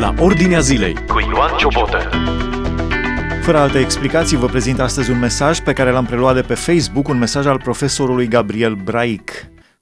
la Ordinea Zilei cu Ioan Ciobotă. Fără alte explicații, vă prezint astăzi un mesaj pe care l-am preluat de pe Facebook, un mesaj al profesorului Gabriel Braic.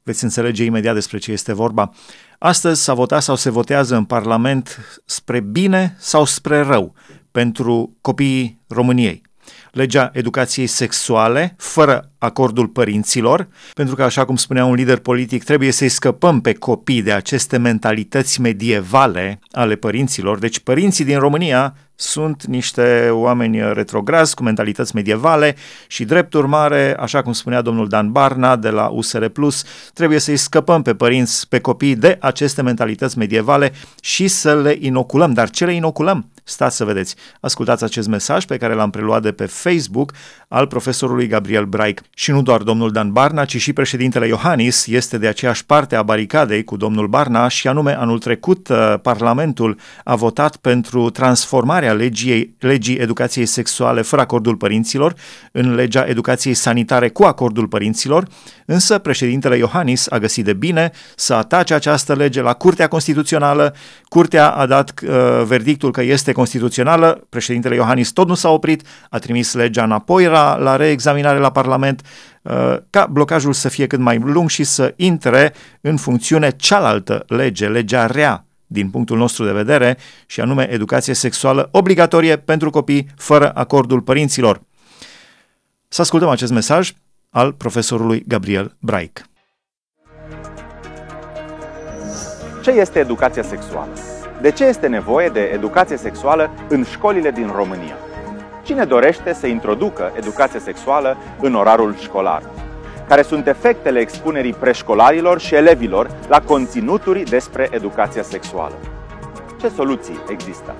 Veți înțelege imediat despre ce este vorba. Astăzi s-a votat sau se votează în Parlament spre bine sau spre rău pentru copiii României legea educației sexuale, fără acordul părinților, pentru că, așa cum spunea un lider politic, trebuie să-i scăpăm pe copii de aceste mentalități medievale ale părinților. Deci părinții din România sunt niște oameni retrograzi cu mentalități medievale și drept urmare, așa cum spunea domnul Dan Barna de la USR Plus, trebuie să-i scăpăm pe părinți, pe copii de aceste mentalități medievale și să le inoculăm. Dar ce le inoculăm? Stați să vedeți. Ascultați acest mesaj pe care l-am preluat de pe Facebook al profesorului Gabriel Braic. Și nu doar domnul Dan Barna, ci și președintele Iohannis este de aceeași parte a baricadei cu domnul Barna și anume anul trecut uh, Parlamentul a votat pentru transformarea legii, legii educației sexuale fără acordul părinților în legea educației sanitare cu acordul părinților, însă președintele Iohannis a găsit de bine să atace această lege la Curtea Constituțională. Curtea a dat uh, verdictul că este constituțională, președintele Iohannis tot nu s-a oprit, a trimis legea înapoi la, la reexaminare la Parlament, uh, ca blocajul să fie cât mai lung și să intre în funcțiune cealaltă lege, legea rea din punctul nostru de vedere, și anume educație sexuală obligatorie pentru copii fără acordul părinților. Să ascultăm acest mesaj al profesorului Gabriel Braic. Ce este educația sexuală? De ce este nevoie de educație sexuală în școlile din România? Cine dorește să introducă educație sexuală în orarul școlar? Care sunt efectele expunerii preșcolarilor și elevilor la conținuturi despre educația sexuală? Ce soluții există?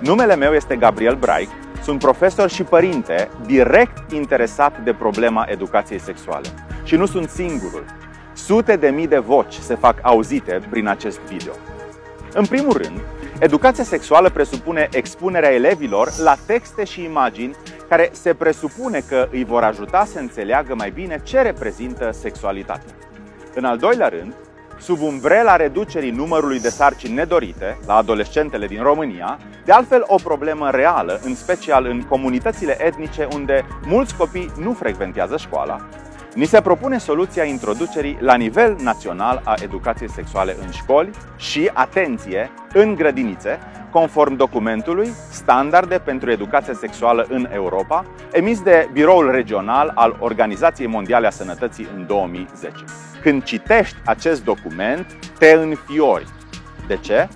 Numele meu este Gabriel Braic, sunt profesor și părinte direct interesat de problema educației sexuale. Și nu sunt singurul. Sute de mii de voci se fac auzite prin acest video. În primul rând, educația sexuală presupune expunerea elevilor la texte și imagini care se presupune că îi vor ajuta să înțeleagă mai bine ce reprezintă sexualitatea. În al doilea rând, sub umbrela reducerii numărului de sarcini nedorite la adolescentele din România, de altfel o problemă reală, în special în comunitățile etnice unde mulți copii nu frecventează școala, Ni se propune soluția introducerii la nivel național a educației sexuale în școli și, atenție, în grădinițe, conform documentului Standarde pentru educație sexuală în Europa, emis de Biroul Regional al Organizației Mondiale a Sănătății în 2010. Când citești acest document, te înfiori. De ce?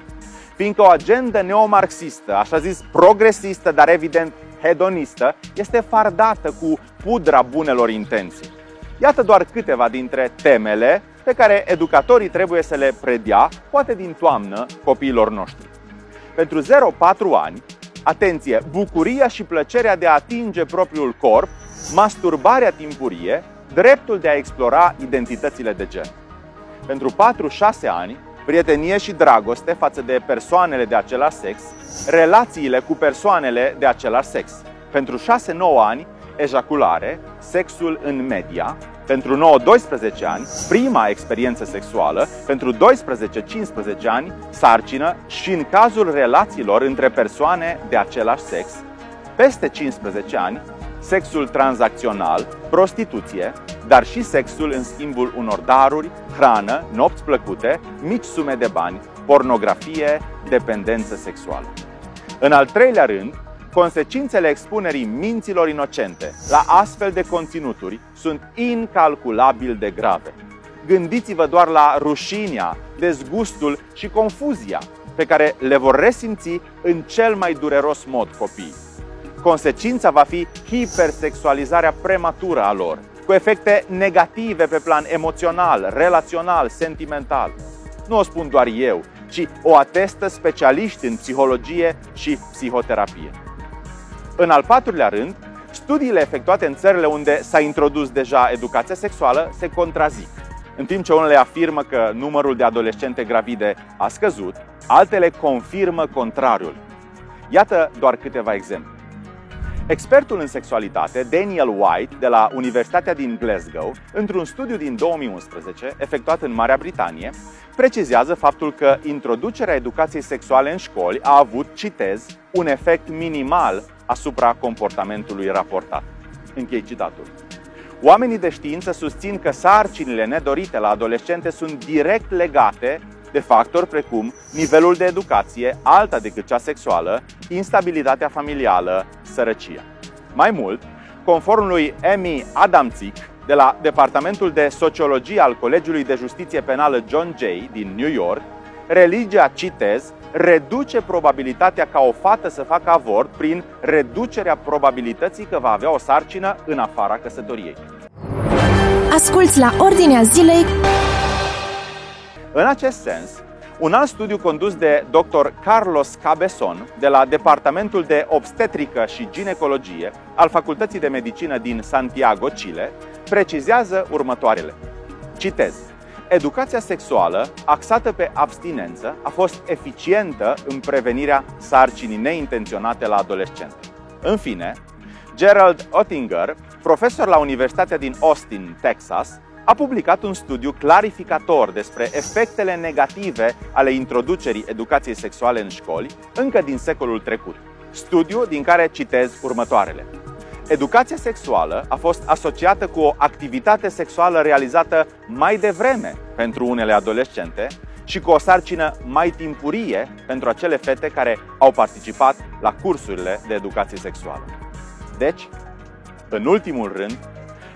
Fiindcă o agendă neomarxistă, așa zis progresistă, dar evident hedonistă, este fardată cu pudra bunelor intenții. Iată doar câteva dintre temele pe care educatorii trebuie să le predea, poate din toamnă, copiilor noștri. Pentru 0-4 ani, atenție, bucuria și plăcerea de a atinge propriul corp, masturbarea timpurie, dreptul de a explora identitățile de gen. Pentru 4-6 ani, prietenie și dragoste față de persoanele de același sex, relațiile cu persoanele de același sex. Pentru 6-9 ani, ejaculare, sexul în media, pentru 9-12 ani, prima experiență sexuală, pentru 12-15 ani, sarcină și în cazul relațiilor între persoane de același sex, peste 15 ani, sexul tranzacțional, prostituție, dar și sexul în schimbul unor daruri, hrană, nopți plăcute, mici sume de bani, pornografie, dependență sexuală. În al treilea rând, Consecințele expunerii minților inocente la astfel de conținuturi sunt incalculabil de grave. Gândiți-vă doar la rușinea, dezgustul și confuzia pe care le vor resimți în cel mai dureros mod copiii. Consecința va fi hipersexualizarea prematură a lor, cu efecte negative pe plan emoțional, relațional, sentimental. Nu o spun doar eu, ci o atestă specialiști în psihologie și psihoterapie. În al patrulea rând, studiile efectuate în țările unde s-a introdus deja educația sexuală se contrazic. În timp ce unele afirmă că numărul de adolescente gravide a scăzut, altele confirmă contrariul. Iată doar câteva exemple. Expertul în sexualitate, Daniel White, de la Universitatea din Glasgow, într-un studiu din 2011, efectuat în Marea Britanie, precizează faptul că introducerea educației sexuale în școli a avut, citez, un efect minimal asupra comportamentului raportat. Închei citatul. Oamenii de știință susțin că sarcinile nedorite la adolescente sunt direct legate de factori precum nivelul de educație, alta decât cea sexuală, instabilitatea familială, sărăcia. Mai mult, conform lui Amy Adamczyk, de la Departamentul de Sociologie al Colegiului de Justiție Penală John Jay din New York, religia, citez, reduce probabilitatea ca o fată să facă avort prin reducerea probabilității că va avea o sarcină în afara căsătoriei. Asculți la Ordinea Zilei în acest sens, un alt studiu condus de dr. Carlos Cabeson de la Departamentul de Obstetrică și Ginecologie al Facultății de Medicină din Santiago, Chile, precizează următoarele. Citez. Educația sexuală, axată pe abstinență, a fost eficientă în prevenirea sarcinii neintenționate la adolescente. În fine, Gerald Ottinger, profesor la Universitatea din Austin, Texas, a publicat un studiu clarificator despre efectele negative ale introducerii educației sexuale în școli încă din secolul trecut. Studiu din care citez următoarele. Educația sexuală a fost asociată cu o activitate sexuală realizată mai devreme pentru unele adolescente și cu o sarcină mai timpurie pentru acele fete care au participat la cursurile de educație sexuală. Deci, în ultimul rând,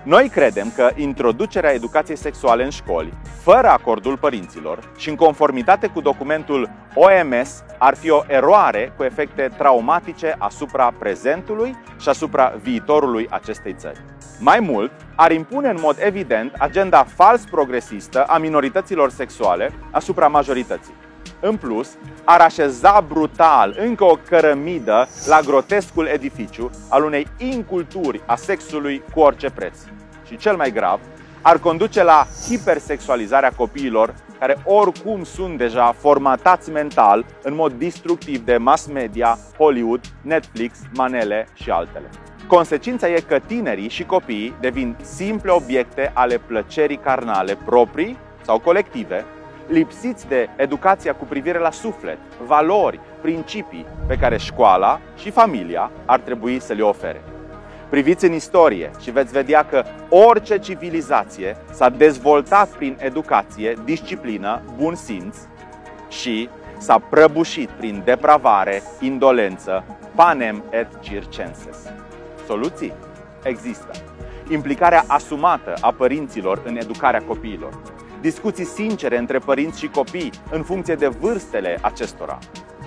noi credem că introducerea educației sexuale în școli, fără acordul părinților și în conformitate cu documentul OMS, ar fi o eroare cu efecte traumatice asupra prezentului și asupra viitorului acestei țări. Mai mult, ar impune în mod evident agenda fals progresistă a minorităților sexuale asupra majorității. În plus, ar așeza brutal încă o cărămidă la grotescul edificiu al unei inculturi a sexului cu orice preț. Și cel mai grav, ar conduce la hipersexualizarea copiilor care oricum sunt deja formatați mental în mod destructiv de mass media, Hollywood, Netflix, manele și altele. Consecința e că tinerii și copiii devin simple obiecte ale plăcerii carnale proprii sau colective, lipsiți de educația cu privire la suflet, valori, principii pe care școala și familia ar trebui să le ofere. Priviți în istorie și veți vedea că orice civilizație s-a dezvoltat prin educație, disciplină, bun simț și s-a prăbușit prin depravare, indolență, panem et circenses. Soluții? Există. Implicarea asumată a părinților în educarea copiilor, discuții sincere între părinți și copii în funcție de vârstele acestora,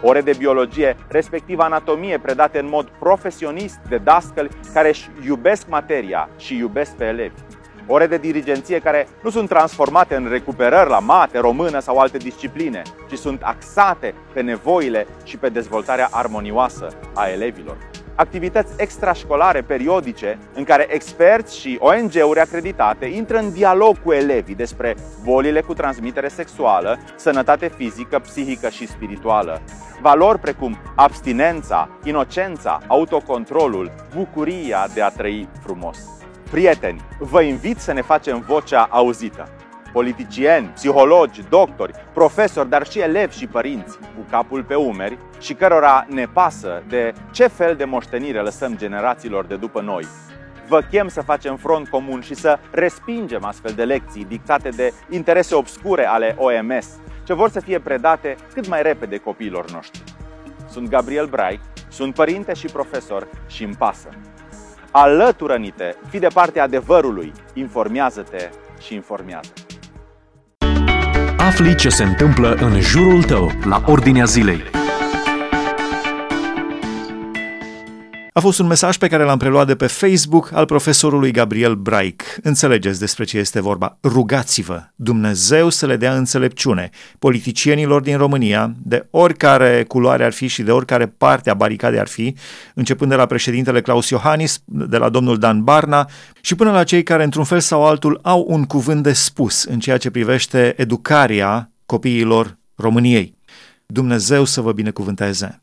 ore de biologie, respectiv anatomie predate în mod profesionist de dascăli care își iubesc materia și iubesc pe elevi. Ore de dirigenție care nu sunt transformate în recuperări la mate, română sau alte discipline, ci sunt axate pe nevoile și pe dezvoltarea armonioasă a elevilor activități extrașcolare periodice în care experți și ONG-uri acreditate intră în dialog cu elevii despre bolile cu transmitere sexuală, sănătate fizică, psihică și spirituală. Valori precum abstinența, inocența, autocontrolul, bucuria de a trăi frumos. Prieteni, vă invit să ne facem vocea auzită politicieni, psihologi, doctori, profesori, dar și elevi și părinți cu capul pe umeri și cărora ne pasă de ce fel de moștenire lăsăm generațiilor de după noi. Vă chem să facem front comun și să respingem astfel de lecții dictate de interese obscure ale OMS, ce vor să fie predate cât mai repede copiilor noștri. Sunt Gabriel Brai, sunt părinte și profesor și îmi pasă. Alătură-te, fi de partea adevărului, informează-te și informează. Afli ce se întâmplă în jurul tău, la ordinea zilei. A fost un mesaj pe care l-am preluat de pe Facebook al profesorului Gabriel Braic. Înțelegeți despre ce este vorba. Rugați-vă, Dumnezeu să le dea înțelepciune politicienilor din România, de oricare culoare ar fi și de oricare parte a baricadei ar fi, începând de la președintele Claus Iohannis, de la domnul Dan Barna și până la cei care într-un fel sau altul au un cuvânt de spus în ceea ce privește educarea copiilor României. Dumnezeu să vă binecuvânteze!